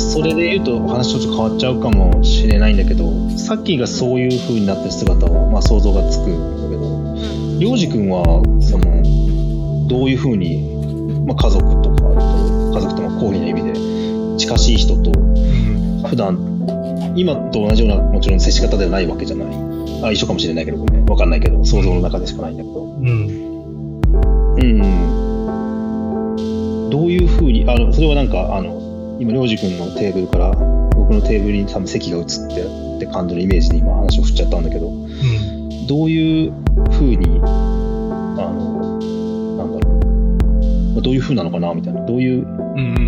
それで言うと話ちょっと変わっちゃうかもしれないんだけどさっきがそういう風になってる姿は、まあ、想像がつくんだけど涼く君はそのどういう風に、まあ、家族とか家族とも好意な意味で近しい人と普段今と同じようなもちろん接し方ではないわけじゃない。あ一緒かもしれないけどごめん。分かんないけど想像の中でしかないんだけど。うん。うん。どういうふうにあのそれはなんかあの今涼く君のテーブルから僕のテーブルに多分席が移ってって感じのイメージで今話を振っちゃったんだけど、うん、どういうふうにあのなんだろうどういうふうなのかなみたいな。どういう、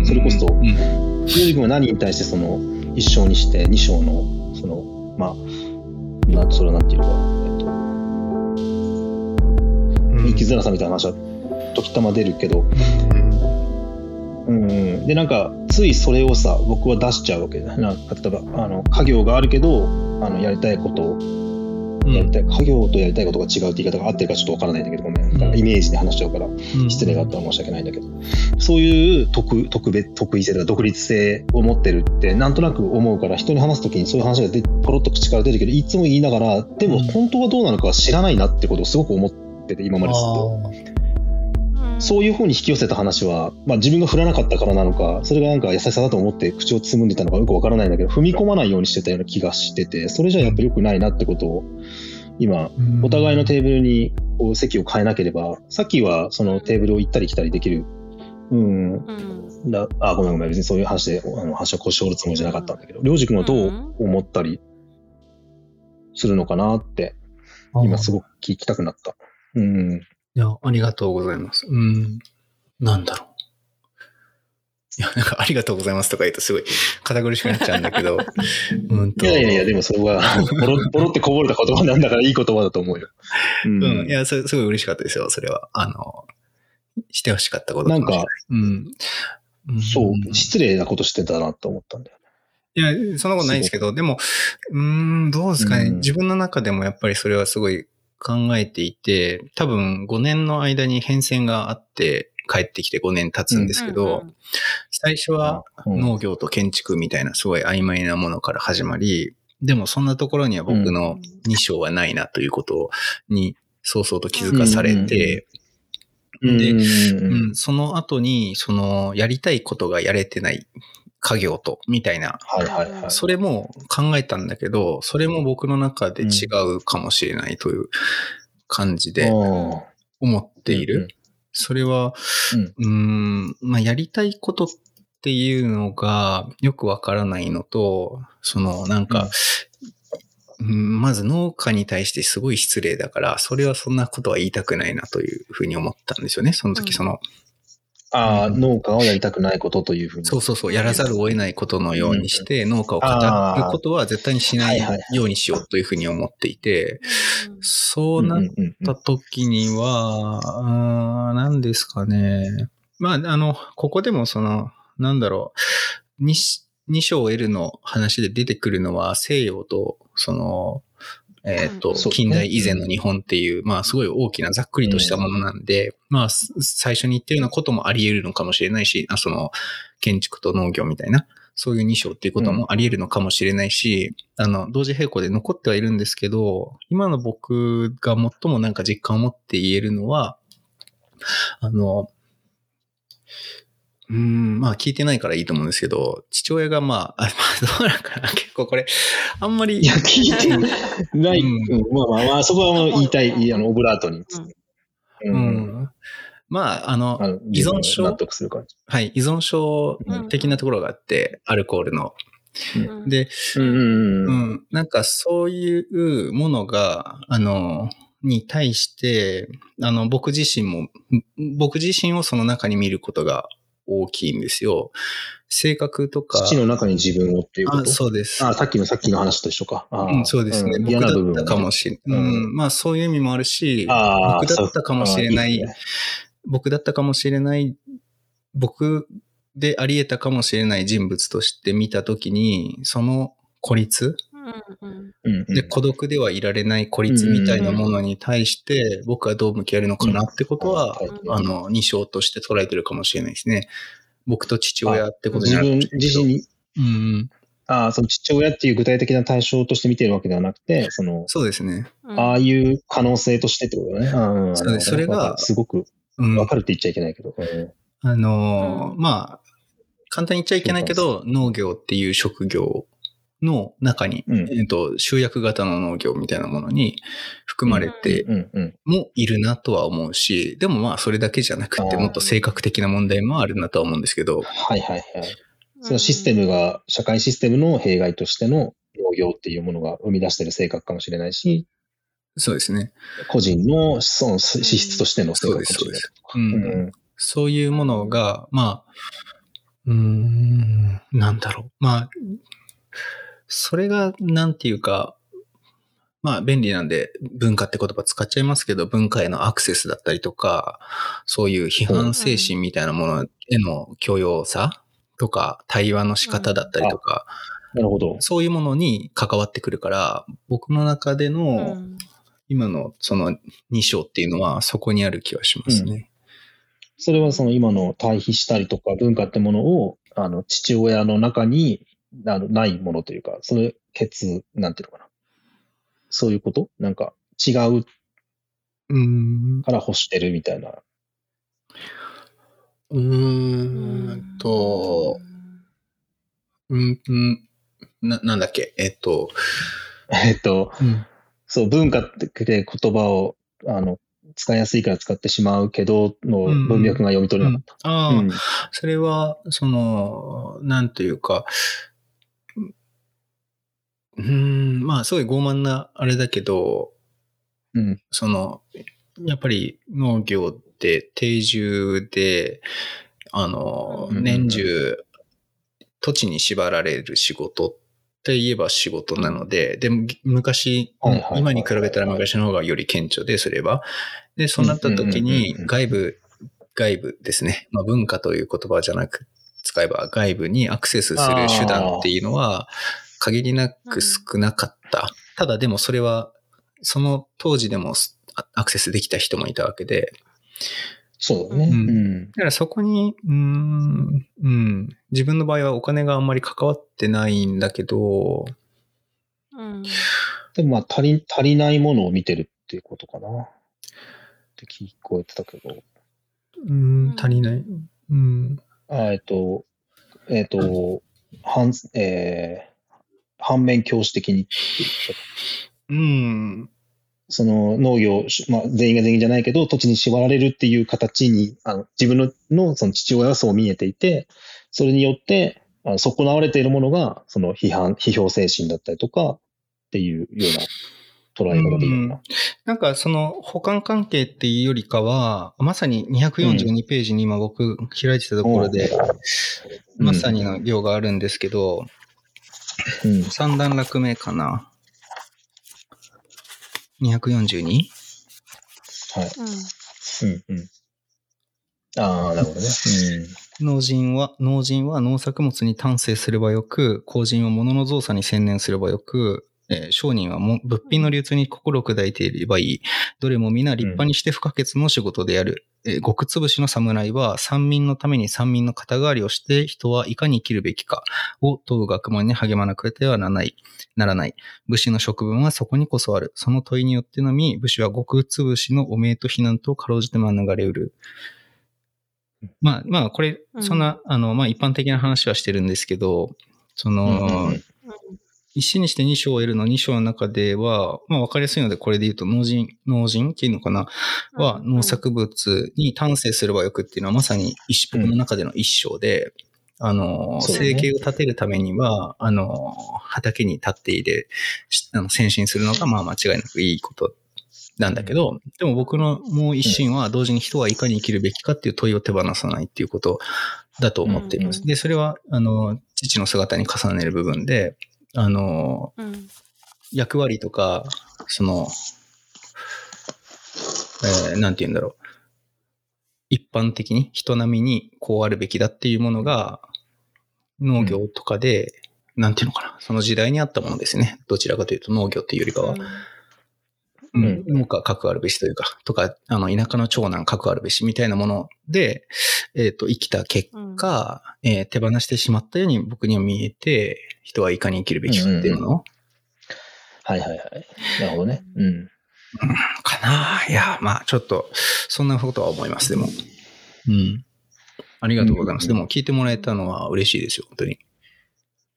それこそ、うん、涼く君は何に対してその一章にして二章のそのまあなそれはなんていうか、えっと、生きづらさみたいな話は時たま出るけど、うん、でなんかついそれをさ僕は出しちゃうわけだ。なんか例えばあの家業があるけどあのやりたいことをやりたい、家業とやりたいことが違うって言い方が合ってるかちょっとわからないんだけどごめん、うん、イメージで話しちゃうから、失礼があったら申し訳ないんだけど、そういう特特別得意性とか独立性を持ってるってなんとなく思うから人に話す時にそういう話がでポロッと口から出るけどいつも言いながらでも本当はどうなのか知らないなってことをすごく思ってて今までずっと。そういう方に引き寄せた話は、まあ、自分が振らなかったからなのか、それがなんか優しさだと思って口をつむんでたのかよくわからないんだけど、踏み込まないようにしてたような気がしてて、それじゃやっぱ良くないなってことを、今、お互いのテーブルにこう席を変えなければ、さっきはそのテーブルを行ったり来たりできる。うん。だあ、ごめんごめん。別にそういう話で、あの、話を腰折るつもりじゃなかったんだけど、りょうじ君はどう思ったりするのかなって、今すごく聞きたくなった。うん。いや、ありがとうございます。うん。なんだろう。いや、なんか、ありがとうございますとか言うとすごい堅苦しくなっちゃうんだけど。うんといやいやいや、でもそれは、ボロ、ボロってこぼれた言葉なんだからいい言葉だと思うよ。うん。うん、いや、すごい嬉しかったですよ、それは。あの、してほしかったことなんか、うん。そう、失礼なことしてたなと思ったんだよね。いや、そんなことないんですけど、でも、うん、どうですかね、自分の中でもやっぱりそれはすごい考えていて、多分5年の間に変遷があって、帰ってきて5年経つんですけど、うんうん、最初は農業と建築みたいなすごい曖昧なものから始まり、でもそんなところには僕の2章はないなということに早々と気づかされて、で、うん、その後に、その、やりたいことがやれてない家業と、みたいな。はいはいはい。それも考えたんだけど、それも僕の中で違うかもしれないという感じで思っている。それは、うん、ん、まあ、やりたいことっていうのがよくわからないのと、その、なんか、うん、まず農家に対してすごい失礼だから、それはそんなことは言いたくないなというふうに思ったんですよね。その時その、ああ、農家をやりたくないことというふうに。そうそうそう、やらざるを得ないことのようにして、農家を語ることは絶対にしないようにしようというふうに思っていて、そうなった時には、何ですかね。まあ、あの、ここでもその、なんだろう、二章 L の話で出てくるのは西洋と、その、えっ、ー、と、近代以前の日本っていう、まあすごい大きなざっくりとしたものなんで、うん、まあ最初に言ってるようなこともあり得るのかもしれないし、あその建築と農業みたいな、そういう2章っていうこともあり得るのかもしれないし、うん、あの、同時並行で残ってはいるんですけど、今の僕が最もなんか実感を持って言えるのは、あの、うん、まあ聞いてないからいいと思うんですけど、父親がまあ、あまあどうなんかな、結構これ、あんまり。いや、聞いてない。うん、まあまあまあ、そこはもう言いたい、あの、オブラートに。うん。うん、まあ、あの、あの依存症。納得する感じ。はい、依存症的なところがあって、アルコールの。で、うん、うん、なんかそういうものが、あの、に対して、あの、僕自身も、僕自身をその中に見ることが大きいんですよ。性格とか。土の中に自分をっていうこと？あそうです。あさっきのさっきの話と一緒か。うん、そうですね。うん、僕だったかもしれない。うん、まあそういう意味もあるし、僕だったかもしれない、いいね、僕だったかもしれない、僕であり得たかもしれない人物として見たときに、その孤立、で、孤独ではいられない孤立みたいなものに対して、僕はどう向き合えるのかなってことは、あの、二章として捉えてるかもしれないですね。僕と父親ってことじゃなくて。自分自身に、うん。ああ、その父親っていう具体的な対象として見てるわけではなくて、その、そうですね。ああいう可能性としてってことだね。そうですそれがすごくうん。わかるって言っちゃいけないけど。うんあのまあ、簡単に言っちゃいけないけど、農業っていう職業の中に、うんえっと、集約型の農業みたいなものに含まれて。もいるなとは思うし、でもまあそれだけじゃなくて、もっと性格的な問題もあるなとは思うんですけど、はいはいはい。そのシステムが、社会システムの弊害としての農業っていうものが生み出してる性格かもしれないし、そうですね。個人のその資質としての性格かもしれない。うんうんそういうものが、まあ、うーん、なんだろう。まあ、それが、なんていうか、まあ、便利なんで、文化って言葉使っちゃいますけど、文化へのアクセスだったりとか、そういう批判精神みたいなものへの許容さとか、対話の仕方だったりとか、なるほど。そういうものに関わってくるから、僕の中での、今のその2章っていうのはそこにある気はしますね。それはその今の対比したりとか文化ってものを、あの、父親の中にあのないものというか、それ、血、なんていうのかな。そういうこと？なんか違ううん。から欲してるみたいな。うーんと、うん、うん、な、なんだっけ、えっと、えっと、うん、そう、文化って言葉を、あの、使いやすいから使ってしまうけど、のうん文脈が読み取れなかった。ああ、うん。それは、その、なんというか、うーん、まあ、すごい傲慢なあれだけど、うん。その、やっぱり農業って定住で、あの、うん年中、土地に縛られる仕事って言えば仕事なので、でも昔、今に比べたら昔の方がより顕著で、それは。で、そうなった時に外部、外部ですね。まあ文化という言葉じゃなく使えば外部にアクセスする手段っていうのは限りなく少なかった。ただでもそれはその当時でもあアクセスできた人もいたわけで、そうだね。ううんん。だからそこに、うーん、うん、自分の場合はお金があんまり関わってないんだけど、うんでもまあ足り、足りないものを見てるっていうことかな。って聞こえてたけど。うん、足りない。うん、あえっと、えっと、反、えー、反面教師的に。うん、その農業、まあ、全員が全員じゃないけど、土地に縛られるっていう形に、あの自分ののその父親はそう見えていて、それによって、あの損なわれているものが、その批判、批評精神だったりとか、っていうような捉え方でいいのかな。なんかその補完関係っていうよりかは、まさに242ページに今僕開いてたところで、うん。まさにの行があるんですけど、うん。三段落目かな ?242? はい。うんうん、うん。ああ、なるほどね。農人は、農人は農作物に丹精すればよく、工人は物の造作に専念すればよく、えー商人はも物品の流通に心を砕いていればいい。どれも皆立派にして不可欠の仕事である。えー極潰しの侍は三民のために三民の肩代わりをして人はいかに生きるべきかを問う学問に励まなくてはならない。ならない。武士の職分はそこにこそある。その問いによってのみ、武士は極潰しの汚名と非難とかろうじて免れうる。まあ、まあ、これ、そんな、あの、まあ、一般的な話はしてるんですけど、その、うんうんうん一死にして二章を得るの二章の中では、まあ、わかりやすいので、これで言うと、農人、農人っていうのかな、は、うん。農作物に丹精すればよくっていうのは、まさに一僕の中での一章で、あの、生計を立てるためには、あの、畑に立っている、しあの先進するのが、まあ、間違いなくいいことなんだけど、でも僕のもう一心は、同時に人はいかに生きるべきかっていう問いを手放さないっていうことだと思っています。うん。で、それは、あの、父の姿に重ねる部分で、あの、うん役割とか、その、えーなんて言うんだろう。一般的に人並みにこうあるべきだっていうものが、農業とかで、なんていうのかな、その時代にあったものですね。どちらかというと農業っていうよりかは。うん、農家核あるべしというか、とか、あの、田舎の長男核あるべしみたいなもので、えっ、と、生きた結果、えー手放してしまったように僕には見えて、人はいかに生きるべきかっていうのをはいはいはい。なるほどね。うん。かな。いや、まあ、ちょっと、そん。なことは思います、でも。うん。ありがとうございます。でも、聞いてもらえたのは嬉しいですよ、本当に。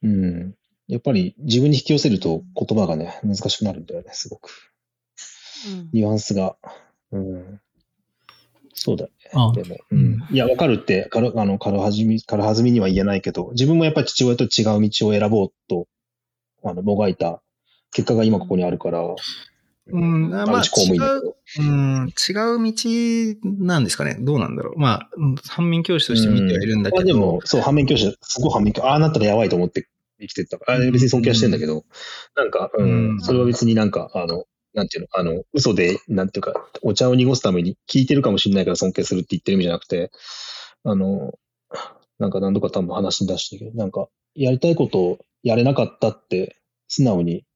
うん。やっぱり自分に引き寄せると言葉がね、難しくなるん。だよね、すごく。うんニュアンスが。うん。そうだね。あでも、ううんん。いや、わかるって、軽あの軽はずみ、軽はずみには言えないけど、自分もやっぱり父親と違う道を選ぼうと、あの、もがいた結果が今ここにあるから、うん、まあ、ある種公務員だけど。うん、違う道なんですかね。どうなんだろう。まあ、うん反面教師として見てはいるんだけど。まあでも、そう、反面教師、すごい反面教師、ああなったらやばいと思って生きてったから、あ別に尊敬はしてんだけど、なんか、うん、うんそれは別になんか、あの、なんていうの、あの、嘘で、なんていうか、お茶を濁すために聞いてるかもしれないから尊敬するって言ってる意味じゃなくて、あの、なんか何度か多分話に出してるけど、なんか、やりたいことをやれなかったって、素直に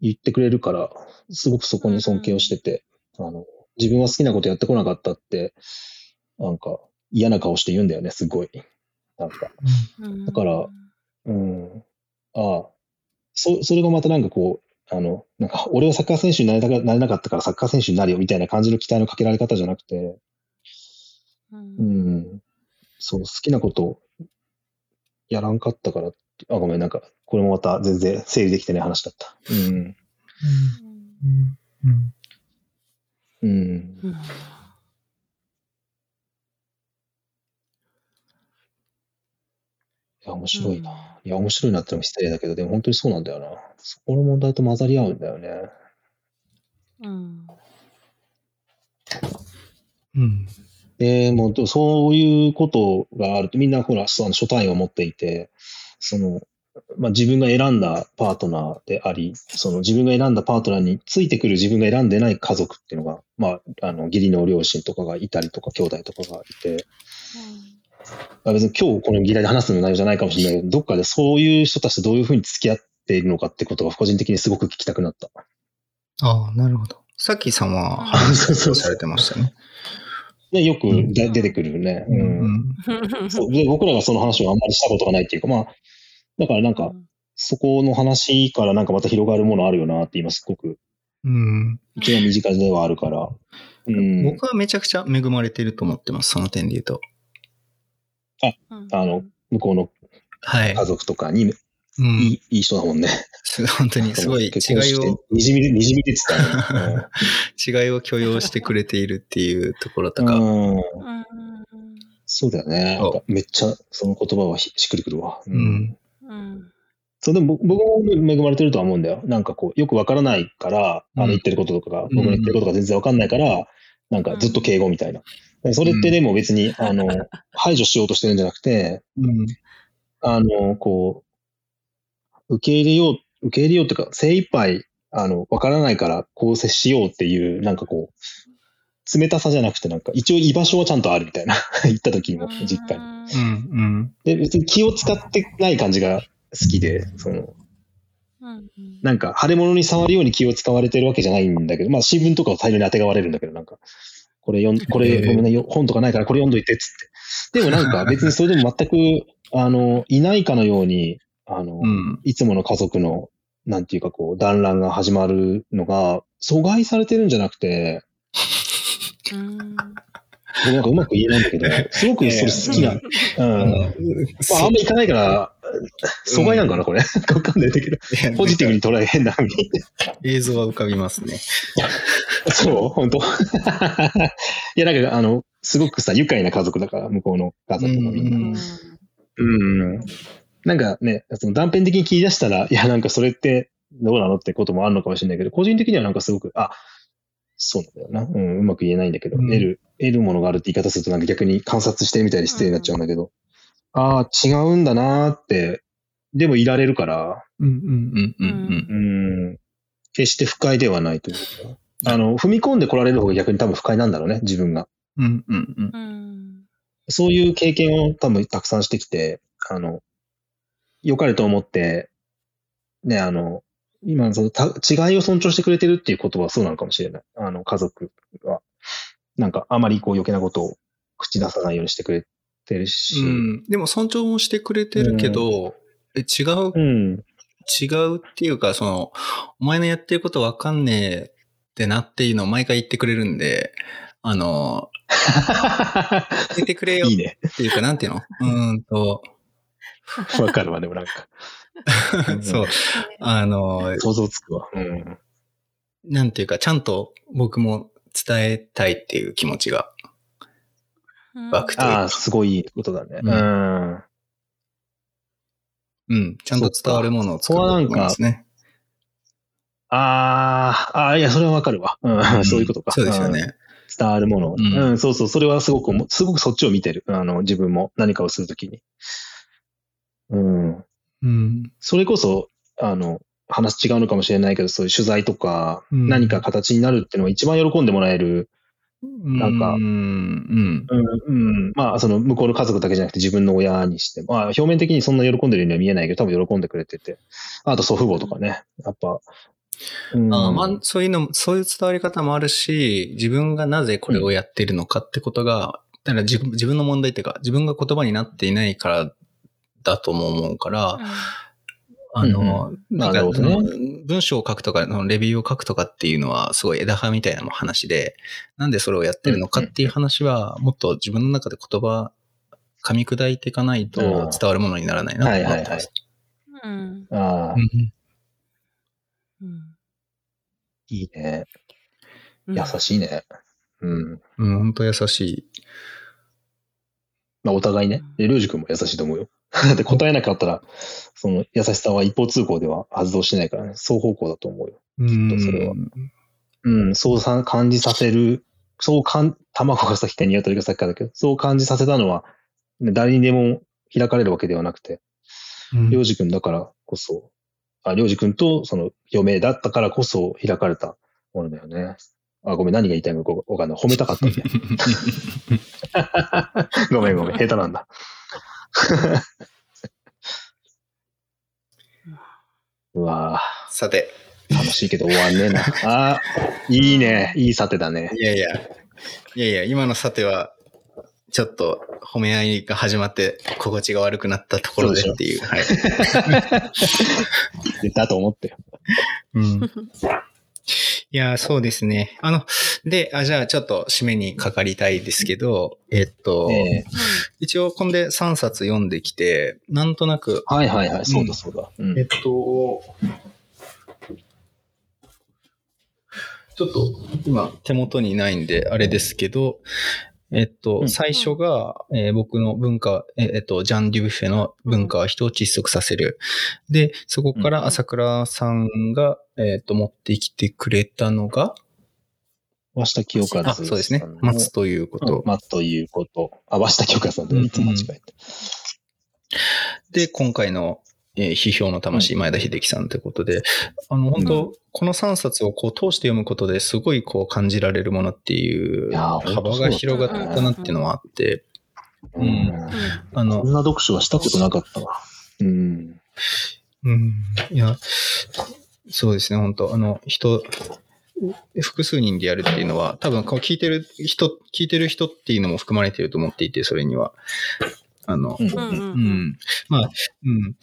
言ってくれるから、すごくそこに尊敬をしてて、あの、自分は好きなことやってこなかったって、なんか、嫌な顔して言うんだよね、すごい。なんか。うんだからうん。ああ。そ、それがまたなんかこう、あの、なんか、俺はサッカー選手になれたかなれなかったからサッカー選手になるよみたいな感じの期待のかけられ方じゃなくて、うんうん。そう、好きなことやらんかったからあ、ごめん、なんか、これもまた全然整理できてない話だった。うん。うんうんうん。うんいや、面白いな。いや、面白いなってのも失礼だけど、でも本当にそうなんだよな。そこの問題と混ざり合うんだよね。うんうんで、もう、そういうことがあると、みんなほら、その初対を持っていて、その、まあ、自分が選んだパートナーであり、その自分が選んだパートナーについてくる自分が選んでない家族っていうのが、まあ、あの、義理の両親とかがいたりとか、兄弟とかがいて、まあ別に今日この議題で話すの内容じゃないかもしれないけど、どっかでそういう人たちとどういうふうに付き合っているのかってことが個人的にすごく聞きたくなった。ああ、なるほど。さっきさんはあそうそう話されてましたね。ね、よく出てくるね。ううんうで僕らがその話をあんまりしたことがないっていうか、まあ、だからなんか、そこの話からなんかまた広がるものあるよなって今すごくうん一番身近ではあるから。うん。僕はめちゃくちゃ恵まれていると思ってます、その点で言うと。あの、向こうのはい。家族とかに、うんいい、いい人だもんね。す 本当にすごい違いを、にじみ出、にじみ出てたね。違いを許容してくれているっていうところとか。そうだよね。めっちゃその言葉はししっくりくるわ。う。ん。うんそう、でも僕僕も恵まれてるとは思うんだよ。なんかこう、よくわからないから、あうんの言ってることとかが、僕の言ってることが全然わかんないから、なんかずっと敬語みたいな。それってでも別に、あの、排除しようとしてるんじゃなくて、うん。あの、こう、受け入れよう、受け入れようっていうか、精一杯、あの、わからないからこう接しようっていう、なんかこう、冷たさじゃなくて、なんか、一応居場所はちゃんとあるみたいな、行った時にも、実家に。うん。うん。で、別に気を使ってない感じが好きで、その、うんなんか、腫れ物に触るように気を使われてるわけじゃないんだけど、まあ、新聞とかを大量に当てがわれるんだけど、なんか、これ読ん、これ、ごめんね、よ本とかないからこれ読んどいて、つって。でもなんか、別にそれでも全く、あの、いないかのように、あの、うん。いつもの家族の、なんていうかこう、団らんが始まるのが、阻害されてるんじゃなくて、なんかうまく言えないんだけど、すごくそれ好きな。うん。まあ、あんま行かないから、阻害なんかな、これ。わかんないんだけど、ポジティブに捉え変な風に。映像は浮かびますね。そう本当いや、なんか、あの、すごくさ、愉快な家族だから、向こうの家族もみんな。うんうん。なんかね、その断片的に切り出したら、いや、なんかそれってどうなのってこともあるのかもしれないけど、個人的にはなんかすごく、あ、そうなんだよな。うん、うまく言えないんだけど、うん得る、得るものがあるって言い方するとなんか逆に観察してみたいに失礼になっちゃうんだけど、ああ、違うんだなーって、でもいられるから、うんうんうんうんうん、決して不快ではないというか、あの、踏み込んで来られる方が逆に多分不快なんだろうね、自分が。うんうんうんうん。そういう経験を多分たくさんしてきて、あの、良かれと思って、ね、あの、今のそのた違いを尊重してくれてるっていう言葉はそうなのかもしれない。あの、家族は。なんか、あまりこう余計なことを口出さないようにしてくれてるし。うん。でも尊重もしてくれてるけど、え違ううん。違うっていうか、その、お前のやってることわかんねえってなっていうのを毎回言ってくれるんで、あの、言ってくれよいいね。っていうか、なんていうの？うーんと、わかるわ、でもなんか。うんそう、あの、想像つくわ。うん。なんていうか、ちゃんと僕も伝えたいっていう気持ちがうん湧くというかああ、すごいことだね。ううんん。うん、ちゃんと伝わるものを作ると思いますね。ああ、ああ、いや、それはわかるわ。うん、そういうことか。そうですようんね。伝わるもの。ううんん、そうそう、それはすごくすごくそっちを見てる。あの、自分も何かをするときに。うん。うん。それこそ、あの、話違うのかもしれないけど、そういう取材とか、うん何か形になるっていうのが一番喜んでもらえる。なんかうん、うん。うん、うん。まあ、その、向こうの家族だけじゃなくて自分の親にしても、まあ、表面的にそんな喜んでるようには見えないけど、多分喜んでくれてて。あと祖父母とかね。やっぱ、うん、ああまあ、そういうの、そういう伝わり方もあるし、自分がなぜこれをやってるのかってことが、だから自分自分の問題っていうか、自分が言葉になっていないからだとも思うから、あの、なんか、文章を書くとか、レビューを書くとかっていうのは、すごい枝葉みたいな話で、なんでそれをやってるのかっていう話は、もっと自分の中で言葉、噛み砕いていかないと伝わるものにならないなと思ってます。うん。ああう、んうん。いいね。うん優しいね。うん。うん、本当優しい。まあ、お互いね。で、りょうじくんも優しいと思うよ。答えなかったら、その優しさは一方通行では発動しないからね。双方向だと思うよ。うんとそれはうん、そうさ感じさせる、そうかん、卵が先か鶏が先かだけど、そう感じさせたのは、ね誰にでも開かれるわけではなくて、うんりょうじくんだからこそ、あ、りょうじくんとその嫁だったからこそ開かれたものだよね。あ、ごめん、何が言いたいのかわかんない。褒めたかったんだよ ごめんごめん、下手なんだ。うわさて、ぁ、楽しいけど終わんねえな。あーいいね。いいさてだね。いやいや、いやいや、今のさては、ちょっと褒め合いが始まって、心地が悪くなったところでっていう。はい。言ったと思ってよ。うん いや、そうですね。あの、で、あ、じゃあちょっと締めにかかりたいですけど、えっと、ええ一応こんで3冊読んできて、なんとなく、はいはいはい。そうだそうだ。うんえっと、ちょっと今手元にないんであれですけど、えっと、うん最初が、えー僕の文化、ええっと、ジャン・デュビュッフェの文化は人を窒息させる。で、そこから朝倉さんが、えっと、持ってきてくれたのが、和下清和あ、そうですね。待つということ。待つということ。あ、和下清和さんでいつも間違えて。で、今回の、えー批評の魂、前田秀樹さんということで、あの、本当、うこの3冊をこう通して読むことですごいこう感じられるものっていう幅が広がったなっていうのはあって、ううん。ん。あのこん、な読書はしたことなかったわ。うん。うん、いや、そうですね、本当。あの、人、複数人でやるっていうのは、多分こう聞いてる人、聞いてる人っていうのも含まれてると思っていて、それには。あの、うんうんうんううんん。まあ、うん。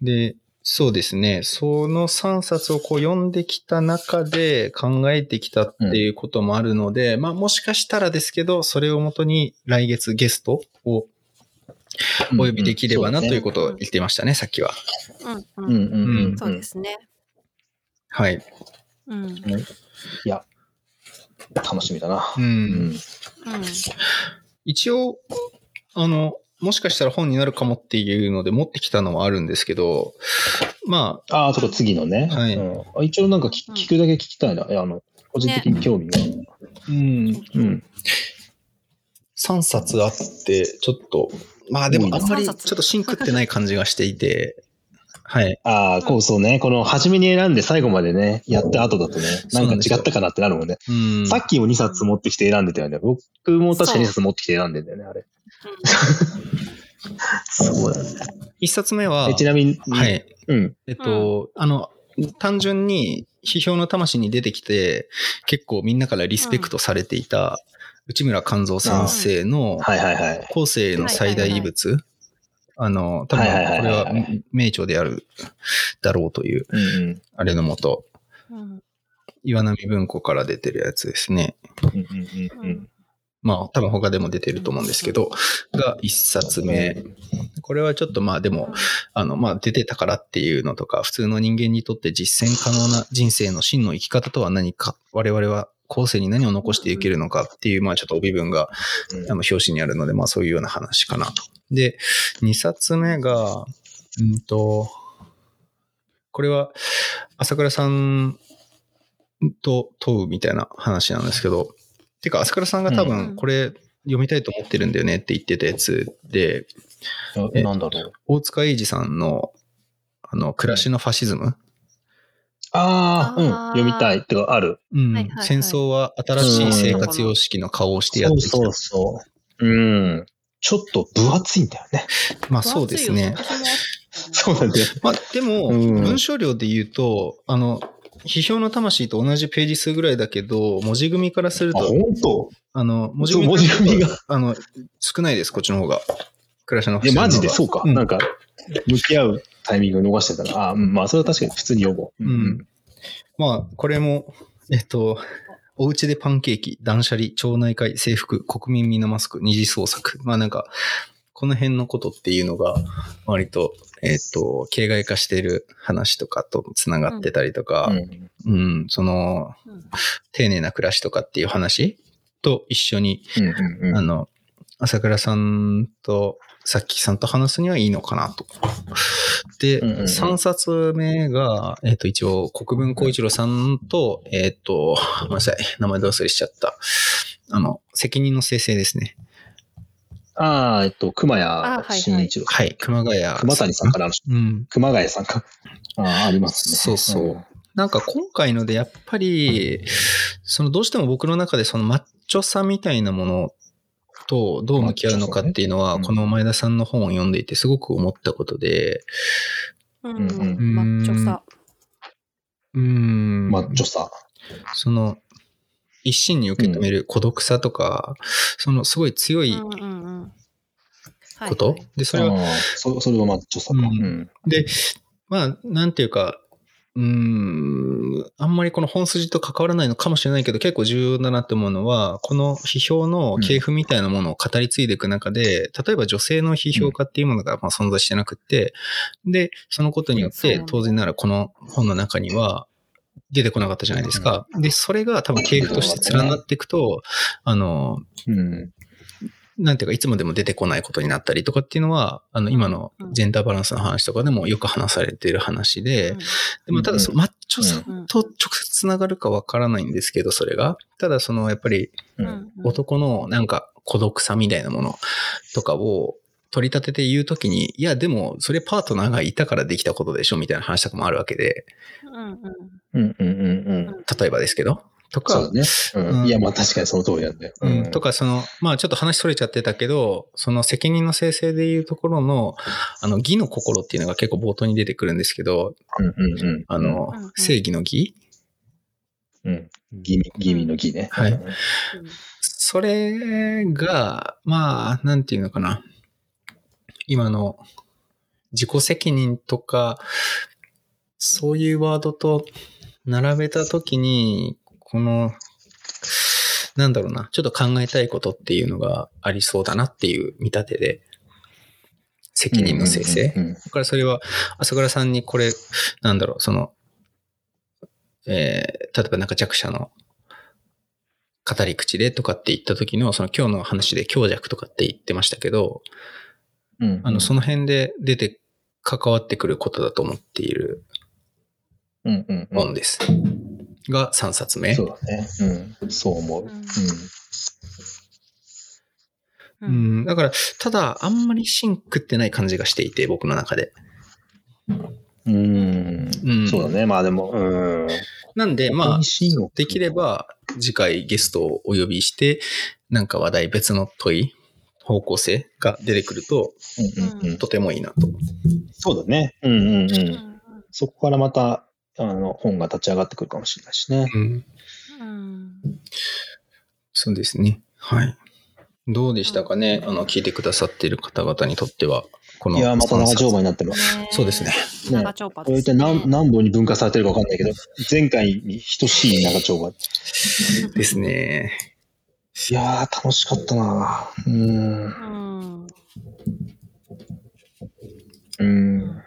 で、そうですね。その3冊をこう読んできた中で考えてきたっていうこともあるので、まあもしかしたらですけど、それをもとに来月ゲストをお呼びできればなということを言っていましたね、さっきは。うんうんうんうんうんうん。そうですね。はい。うん。うん。いや、楽しみだな。う。うんん。一応、あの、もしかしたら本になるかもっていうので持ってきたのはあるんですけど、まあ、ああ、ちょっと次のね。はいうんあ一応なんか聞聞くだけ聞きたいな。あの、個人的に興味が。うん、うん。3冊あって、ちょっと、まあでもあんまりちょっとシンクってない感じがしていて、はい。ああ、こうそうね。この初めに選んで最後までね、やった後だとね、なんか違ったかなってなるもんね。うん。さっきも2冊持ってきて選んでたよね。僕も確か2冊持ってきて選んでんだよね、あれ。そうだね。一冊目はえ、ちなみに、はい。うん。えっと、あの、単純に批評の魂に出てきて、結構みんなからリスペクトされていた、内村勘三先生のはいはいはい。後世の最大遺物、あの、多分これは名著であるだろうという、うんうん。あれのもと、うん岩波文庫から出てるやつですね。うんうんうんうん。まあ多分他でも出てると思うんですけど、が一冊目。これはちょっとまあでも、あのまあ出てたからっていうのとか、普通の人間にとって実践可能な人生の真の生き方とは何か、我々は後世に何を残していけるのかっていう、まあちょっと帯文がうんあの表紙にあるので、まあそういうような話かなと。で、二冊目が、うんと、これは朝倉さんと問うみたいな話なんですけど、てか朝倉さんが多う分んこれ読みたいと思ってるんだよねって言ってたやつで、えなんだろう。大塚英二さんの、あの、暮らしのファシズム？ああ、うん。読みたい。ってか、ある。うんはいはいはい戦争は新しい生活様式の顔をしてやってきた。そうそうそう。うん。ちょっと分厚いんだよね。まあそうですね。そうなんだよ。まあでも、うん文章量で言うと、あの、批評の魂と同じページ数ぐらいだけど、文字組みからするあ、と、本当？あの、文字そう文字組みが？あの、少ないです、こっちの方が。暮らしのいや、マジでそうか？うんなんか、向き合うタイミングを逃してたら、あうん、まあ、それは確かに普通に読もう。うん。まあ、これも、えっと、お家でパンケーキ、断捨離、町内会、制服、国民みんなマスク、二次創作。まあなんか、この辺のことっていうのが、割と、えっと、形骸化している話とかとつながってたりとか、うん。うん、その、丁寧な暮らしとかっていう話と一緒に、うんうんうんあの、朝倉さんと、さっきさんと話すにはいいのかなと。で、うんうんうん3冊目が、えっ、と、一応、国分光一郎さんと、えっ、と、ごめんなさい、名前ど忘れしちゃった。あの、責任の生成ですね。ああ、えっと、熊谷慎一郎。はい、熊谷。熊谷さんからの、うん。熊谷さんか。ああ、ありますね。そうそうなんか今回のでやっぱり、そのどうしても僕の中でそのマッチョさみたいなものとどう向き合うのかっていうのは、この前田さんの本を読んでいてすごく思ったことで、うんマッチョさ。うーん。マッチョさ。その、一心に受け止める孤独さとか、そのすごい強いこと、はいで、それは、ああそそれはマッチョさか。うん。うん。で、まあ、なんていうか、うーん、あんまりこの本筋と関わらないのかもしれないけど、結構重要だなって思うのは、この批評の系譜みたいなものを語り継いでいく中で、例えば女性の批評家っていうものがまあ存在してなくって、で、そのことによって当然ならこの本の中には出てこなかったじゃないですか。で、それが多分系譜として連なっていくと、あの、うん。なんていうか、いつまでも出てこないことになったりとかっていうのは、あの、今のジェンダーバランスの話とかでもよく話されている話で、でもただそのマッチョさと直接つながるかわからないんですけど、それが。ただその、やっぱりううんん男のなんか孤独さみたいなものとかを取り立てて言うときに、いや、でもそれパートナーがいたからできたことでしょみたいな話とかもあるわけで、うんうんうんうんうんうん。例えばですけど。とか、そうだね。ううんん。いや、まあ確かにその通りなんだよ。うん、とか、その、まあちょっと話それちゃってたけど、その責任の生成でいうところの、あの、義の心っていうのが結構冒頭に出てくるんですけど、うんうんうん。あの、うんうん正義の義うん。ギミ、ギミのギね。はいうんそれが、まあ、なんていうのかな。今の自己責任とか、そういうワードと並べたときに、この、なんだろうな、ちょっと考えたいことっていうのがありそうだなっていう見立てで、責任の生成。だからそれは、朝倉さんにこれ、なんだろう、その、えー例えばなんか弱者の語り口でとかって言った時の、その今日の話で強弱とかって言ってましたけど、うんうんあの、その辺で出て関わってくることだと思っているうんうんうん本です。が3冊目。そうだね。うん。そう思う。うんうんん、だから、ただ、あんまりシンクってない感じがしていて、僕の中で。ん。うん。うん。そうだね。まあでも、うん。なんで、まあ、シーンをできれば、次回ゲストをお呼びして、なんか話題別の問い、方向性が出てくると、うんうんうん。とてもいいなと。そうだね。うんうんう。うんんそこからまたあの本が立ち上がってくるかもしれないしね。うん。うん。そうですね。はい。どうでしたかね？あの、聞いてくださっている方々にとっては、この。いや、また長丁場になってます。ねそうですね。長丁場これです、ね。一体何何本に分化されてるか分かんないけど、前回に等しい長丁場。ですね。いやー、楽しかったなうーん。うん。うーん。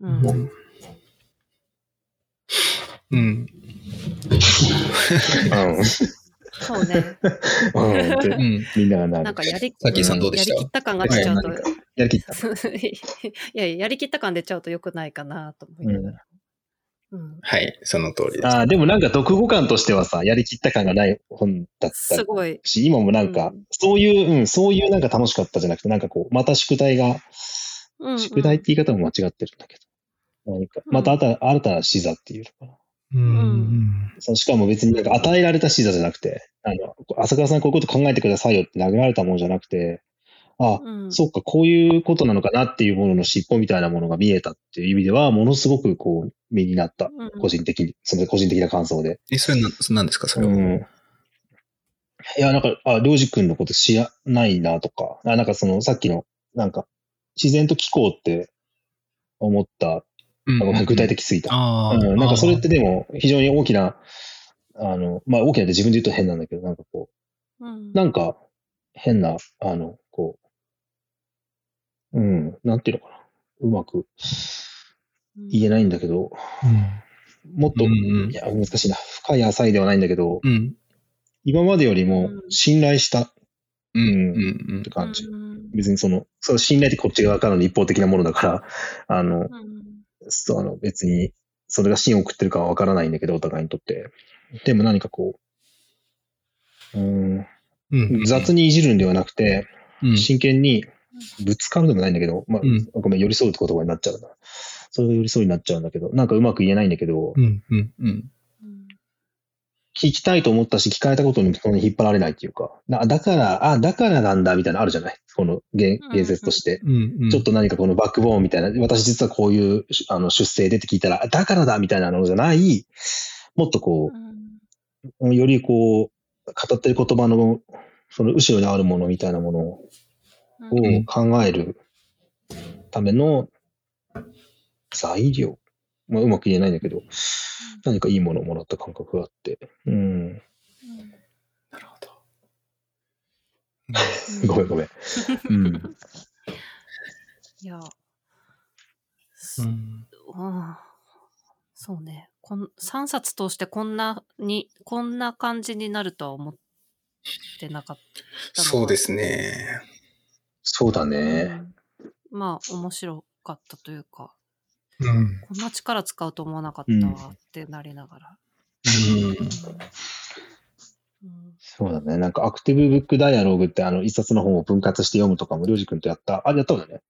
うん。うん。うん。うん。そうね。うん。みんながなる。なんかやり、さっきさんどうでした？やりきった感が出ちゃうと、はいやりきった。いやいや、やりきった感出ちゃうと良くないかなと思いながら。うん。はい、その通りです。ああ、でもなんか読後感としてはさ、やりきった感がない本だったすごい。し、今もなんか、うんそういう、うん、そういうなんか楽しかったじゃなくて、なんかこう、また宿題が、うんうん宿題って言い方も間違ってるんだけど、何か、また新た新たな視座っていうのかな。うん。そのしかも別になんか与えられた視座じゃなくて、あの、朝倉さんこういうこと考えてくださいよって投げられたものじゃなくて、あ、うんそっか、こういうことなのかなっていうものの尻尾みたいなものが見えたっていう意味では、ものすごくこう、身になった。うん個人的に、その個人的な感想で。え、それな、何ですかそれは？うん。いや、なんか、あ、りょうじくんのこと知らないなとか、あなんかその、さっきの、なんか、自然と聞こうって思った、具体的すぎた。ああ、うん、なんかそれってでも、非常に大きな、あの、まあ大きなって自分で言うと変なんだけど、なんかこうんう、なんか変な、あの、こう、うん、なんていうのかな。うまく言えないんだけど、もっと、うんうんいや、難しいな。深い浅いではないんだけど、うん。うん。今までよりもうん信頼したっうん。うんうん。て感じ。うん別にその、その信頼ってこっち側からの一方的なものだから、あの、うんそうあの別に、それが芯を食ってるかはわからないんだけど、お互いにとって。でも何かこう、うん、うん。雑にいじるんではなくて、うん。真剣にぶつかるでもないんだけど、まあ、うんごめん、寄り添うって言葉になっちゃうな。それが寄り添いになっちゃうんだけど、なんかうまく言えないんだけど、うん。うん。うん。うん聞きたいと思ったし、聞かれたことにそんなに引っ張られないっていうか、だだから、あ、だからなんだみたいなのあるじゃない？この言言説として。うん。ちょっと何かこのバックボーンみたいな、私実はこういうあの出生でって聞いたら、だからだみたいなのじゃない、もっとこう、よりこう、語ってる言葉の、その後ろにあるものみたいなものをうん考えるための材料。まあ、うまく言えないんだけど、何かいいものをもらった感覚があって。うん。なるほど。ごめんごめん。うん。いや、うん。うんそうね。こん3冊通してこんなに、こんな感じになるとは思ってなかったそうですね。そうだうね。んまあ、面白かったというか、うん。こんな力使うと思わなかったわってなりながら。うん。うんそうだね。なんかアクティブブックダイアログってあの一冊の本を分割して読むとかも、りょうじくんとやった。あれやったんだね。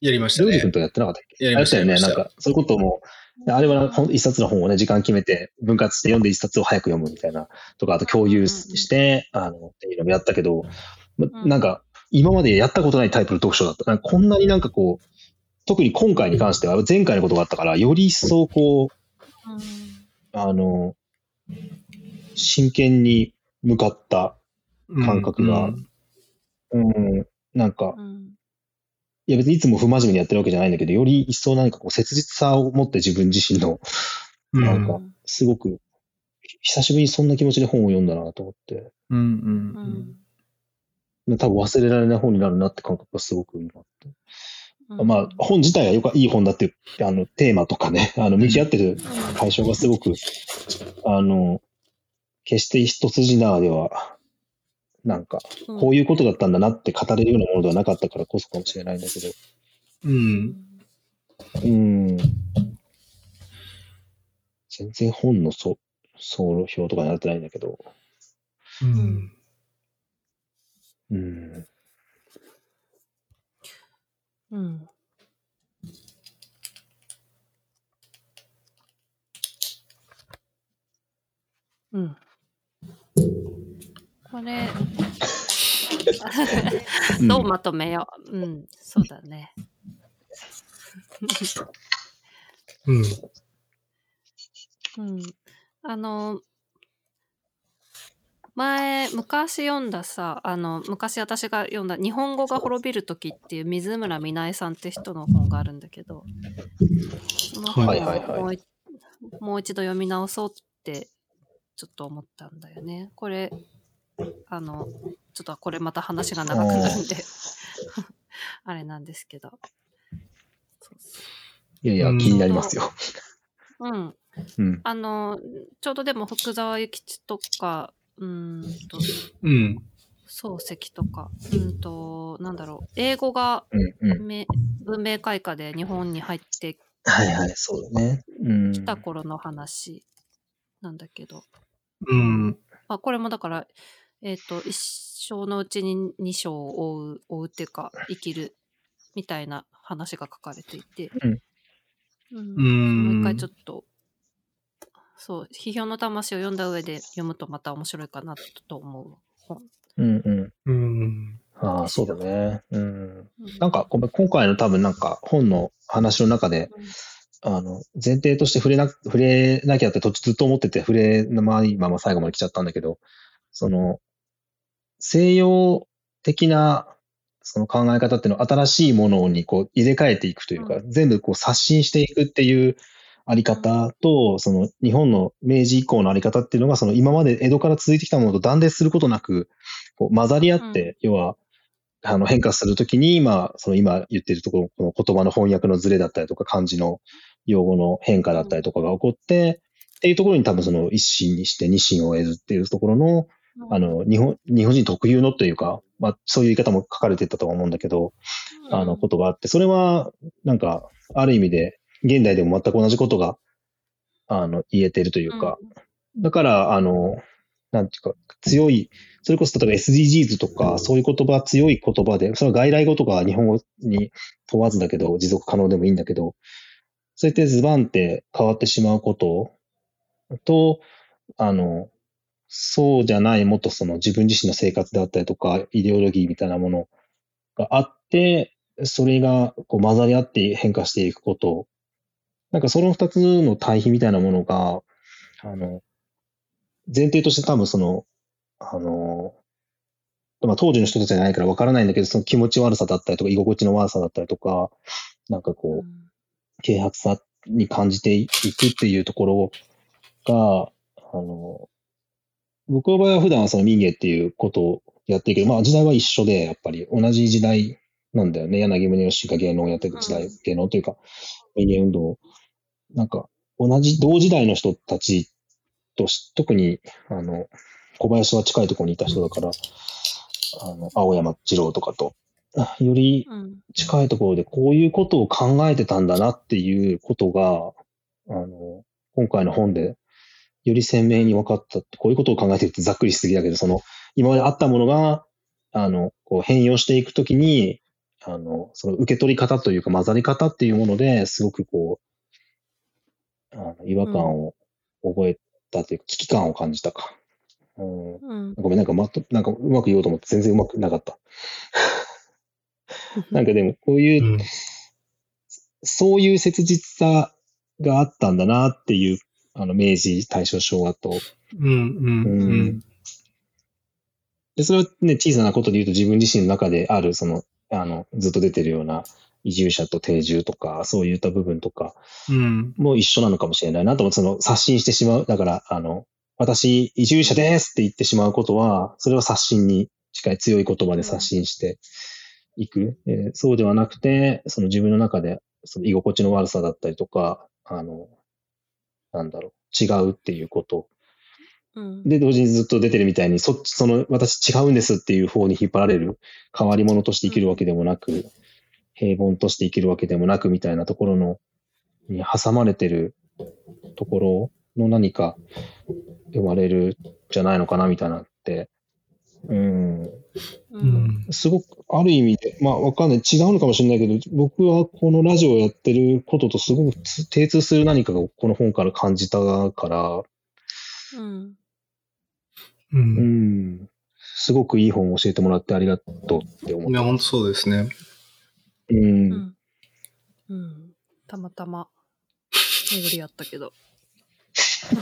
やりましたねりょうじくん。とやってなかったっけ？やりましたよね。なんか、そういうことも、あれは一冊の本をね、時間決めて分割して読んで一冊を早く読むみたいな、とか、あと共有して、あの、っていうのもやったけど、まうんなんか、今までやったことないタイプの読書だった。なんかこんなになんかこう、特に今回に関しては、前回のことがあったから、より一層こう、あの、真剣に向かった感覚がうん、なんかう、んいや別にいつも不真面目にやってるわけじゃないんだけど、より一層何かこう切実さを持って自分自身の、うん。なんかすごく、久しぶりにそんな気持ちで本を読んだなと思って、うん。う。うんん多分忘れられない本になるなって感覚がすごく今あって。うんまあ、本自体がよくいい本だっていう、あの、テーマとかね、あの、向き合ってる対象がすごく、あの、決して一筋縄では、なんか、こういうことだったんだなって語れるようなものではなかったからこそかもしれないんだけど、うん。うん。全然本のそ総表とかになってないんだけど、うん。うん。うんうん。これ、どうまとめよう。うん、そうだね。うん。うん。あの、前、昔読んださ、あの、昔私が読んだ日本語が滅びる時っていう水村美苗さんって人の本があるんだけど、その本をはいはいはいもういもう一度読み直そうってちょっと思ったんだよね。これ、あの、ちょっとこれまた話が長くなるんで、あれなんですけど。いやいや、うん気になりますよ。うん。うん。あの、ちょうどでも福沢諭吉とか、うーんと、うん。漱石とか、うんと、なんだろう、英語がうんうん。め文明開化で日本に入ってはいはい、そうだね。うん。きた頃の話なんだけど、うん。まあ、これもだから、えっ、と、一生のうちに二生を追う、追うっていうか、生きるみたいな話が書かれていて、うんうんうんもう一回ちょっと、そう、批評の魂を読んだ上で読むとまた面白いかなと思う本。うんうん。うん。ああ、そうだね。うん。うんなんか、ごめん今回の多分なんか本の話の中で、あの、前提として触れな、触れなきゃって途中ずっと思ってて、触れないまま最後まで来ちゃったんだけど、その、西洋的なその考え方っていうのは新しいものにこう入れ替えていくというか、う全部こう刷新していくっていうあり方と、その日本の明治以降のあり方っていうのが、その今まで江戸から続いてきたものと断絶することなく、こう混ざり合って、うん。要は、あの変化するときに、まあ、その今言ってるところ、この言葉の翻訳のズレだったりとか、漢字の用語の変化だったりとかが起こって、っていうところに多分その一心にして二心を得ずっていうところの、あ、の、日本、日本人特有のというか、まあ、そういう言い方も書かれてたとは思うんだけど、あの、ことがあって、それは、なんか、ある意味で、現代でも全く同じことが、あの、言えてるというか、だから、あの、なんていうか、強い、それこそ例えば SDGs とか、そういう言葉、強い言葉で、それは外来語とか日本語に問わずだけど、持続可能でもいいんだけど、そうやってズバンって変わってしまうことと、あの、そうじゃない、もっとその自分自身の生活であったりとか、イデオロギーみたいなものがあって、それがこう混ざり合って変化していくこと。なんかその二つの対比みたいなものが、あの、前提として多分その、あの、まあ当時の人たちじゃないからわからないんだけど、その気持ち悪さだったりとか、居心地の悪さだったりとか、なんかこう、軽薄さに感じていくっていうところが、あの、僕の場合は普段はその民芸っていうことをやってるけど、まあ時代は一緒で、やっぱり同じ時代なんだよね。柳宗悦が芸能をやってる時代、うん芸能というか、民芸運動。なんか、同じ、同時代の人たちとし、特に、あの、小林は近いところにいた人だから、あの、青山二郎とかと、より。近いところでこういうことを考えてたんだなっていうことが、あの、今回の本でより鮮明に分かったって。こういうことを考えてるってざっくりしすぎだけど、その、今まであったものが、あの、こう変容していくときに、あの、その受け取り方というか混ざり方っていうものですごくこう、あの違和感を覚えたというか、危機感を感じたか。うんうん。ごめん、なんかまと、なんかうまく言おうと思って全然うまくなかった。なんかでも、こういううん。そういう切実さがあったんだなっていう、あの、明治、大正、昭和と。うん。うん。うん。で、それはね、小さなことで言うと自分自身の中である、その、あの、ずっと出てるような移住者と定住とか、そういった部分とかうん。も一緒なのかもしれないなと思って、その、刷新してしまう。だから、あの、私、移住者ですって言ってしまうことは、それは刷新に近い強い言葉で刷新していく。えーそうではなくて、その自分の中で、その居心地の悪さだったりとか、あの、なんだろう、違うっていうこと。うん。で、同時にずっと出てるみたいに、そっち、その、私違うんですっていう方に引っ張られる、変わり者として生きるわけでもなく、平凡として生きるわけでもなくみたいなところの、に挟まれてるところの何か生まれるんじゃないのかなみたいなって、うん、う。うんん。すごく、ある意味で、まあわかんない、違うのかもしれないけど、僕はこのラジオをやってることとすごくつ精通する何かがこの本から感じたから、うん。う。うんん、すごくいい本を教えてもらってありがとうって思っいや、本当そうですね。う。うんん。うん。たまたま巡り合ったけど。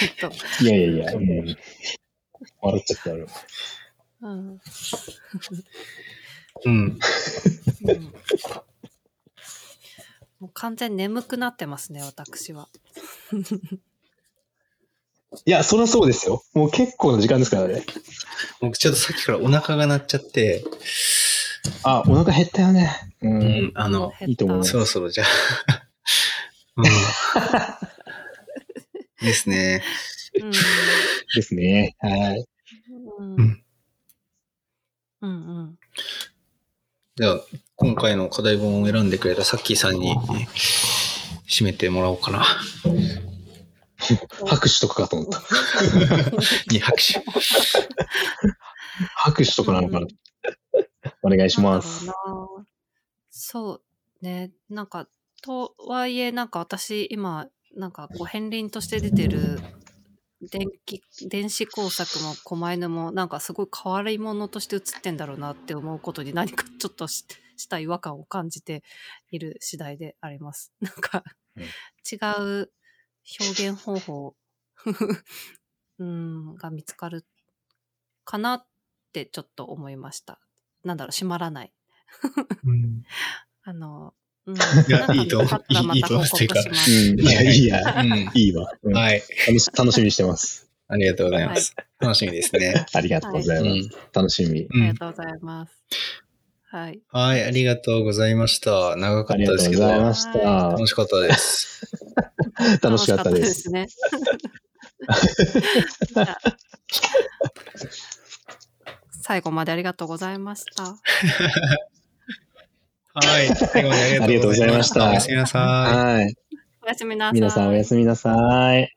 えっと、いやいやいや、うん、笑っちゃったよ。うん。うんうん。もう完全に眠くなってますね、私は。いや、そりゃそうですよ。もう結構な時間ですからね。僕ちょっとさっきからお腹が鳴っちゃって、あ、お腹減ったよね。う。うんん、あの、いいと思いますそろそろじゃあ。うん。ですね。うん。ですね。はい。うん。ううんんうん。じゃあ、今回の課題本を選んでくれたさっきーさんに締めてもらおうかな。拍手とかかと思った。に拍手。拍手とかなのかな。お願いします。そうね。なんか、とはいえ、なんか私、今、なんかこう、片鱗として出てる電気、電子工作も狛犬も、なんかすごい変わり者として映ってんだろうなって思うことに何かちょっとしした違和感を感じている次第であります。なんか、うん違う表現方法 うんが見つかるかなってちょっと思いました。なんだろう、閉まらない。うん あの、うん。いいいといいたとっていうか。いや、いいや。うんいいわ。うんはい。楽しみにしてます。ありがとうございます。楽しみですね。ありがとうございます。楽しみ。ありうん。がとうございます。はい。はい、ありがとうございました。長かあったですけど、りがとうございました。楽しかったです。楽しかったです。楽しかったですね。最後までありがとうございました。はい、最後までありがとうございました。ありがとうございましたおやすみなさい。はい。おやすみなさい。皆さんおやすみなさい。